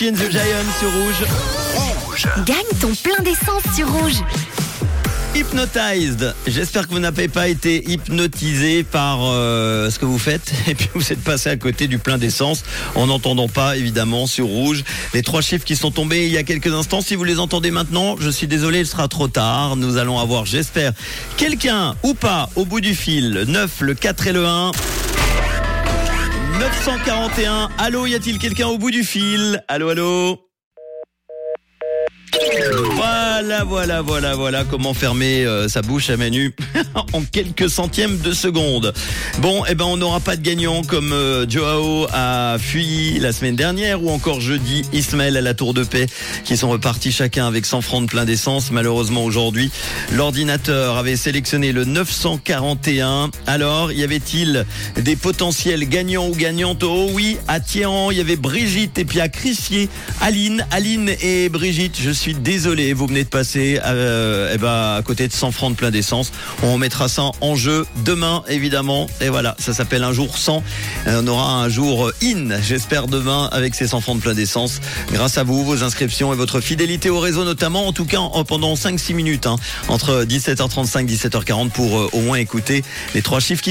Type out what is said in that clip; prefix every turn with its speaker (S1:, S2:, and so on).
S1: Coffee and the Giant sur Rouge.
S2: Gagne ton plein d'essence sur rouge.
S1: Hypnotized. J'espère que vous n'avez pas été hypnotisé par euh, ce que vous faites et puis vous êtes passé à côté du plein d'essence en n'entendant pas évidemment sur rouge les trois chiffres qui sont tombés il y a quelques instants. Si vous les entendez maintenant, je suis désolé, il sera trop tard. Nous allons avoir, j'espère, quelqu'un ou pas au bout du fil. Le 9, le 4 et le 1. 941. Allô, y a-t-il quelqu'un au bout du fil? Allô, allô? Voilà, voilà, voilà, voilà comment fermer euh, sa bouche à Manu en quelques centièmes de seconde. Bon, eh ben on n'aura pas de gagnant comme euh, Joao a fui la semaine dernière ou encore jeudi Ismaël à la Tour de Paix qui sont repartis chacun avec 100 francs de plein d'essence. Malheureusement aujourd'hui, l'ordinateur avait sélectionné le 941. Alors, y avait-il des potentiels gagnants ou gagnantes? Oh oui, à Thierran, il y avait Brigitte et puis à Crissier, Aline, Aline et Brigitte. Je suis désolé, vous venez passer euh, eh ben, à côté de 100 francs de plein d'essence. On mettra ça en jeu demain, évidemment. Et voilà, ça s'appelle un jour 100. Euh, On aura un jour in, j'espère, demain avec ces 100 francs de plein d'essence. Grâce à vous, vos inscriptions et votre fidélité au réseau notamment, en tout cas en- pendant 5-6 minutes, hein, entre 17h35 et 17h40 pour euh, au moins écouter les trois chiffres qui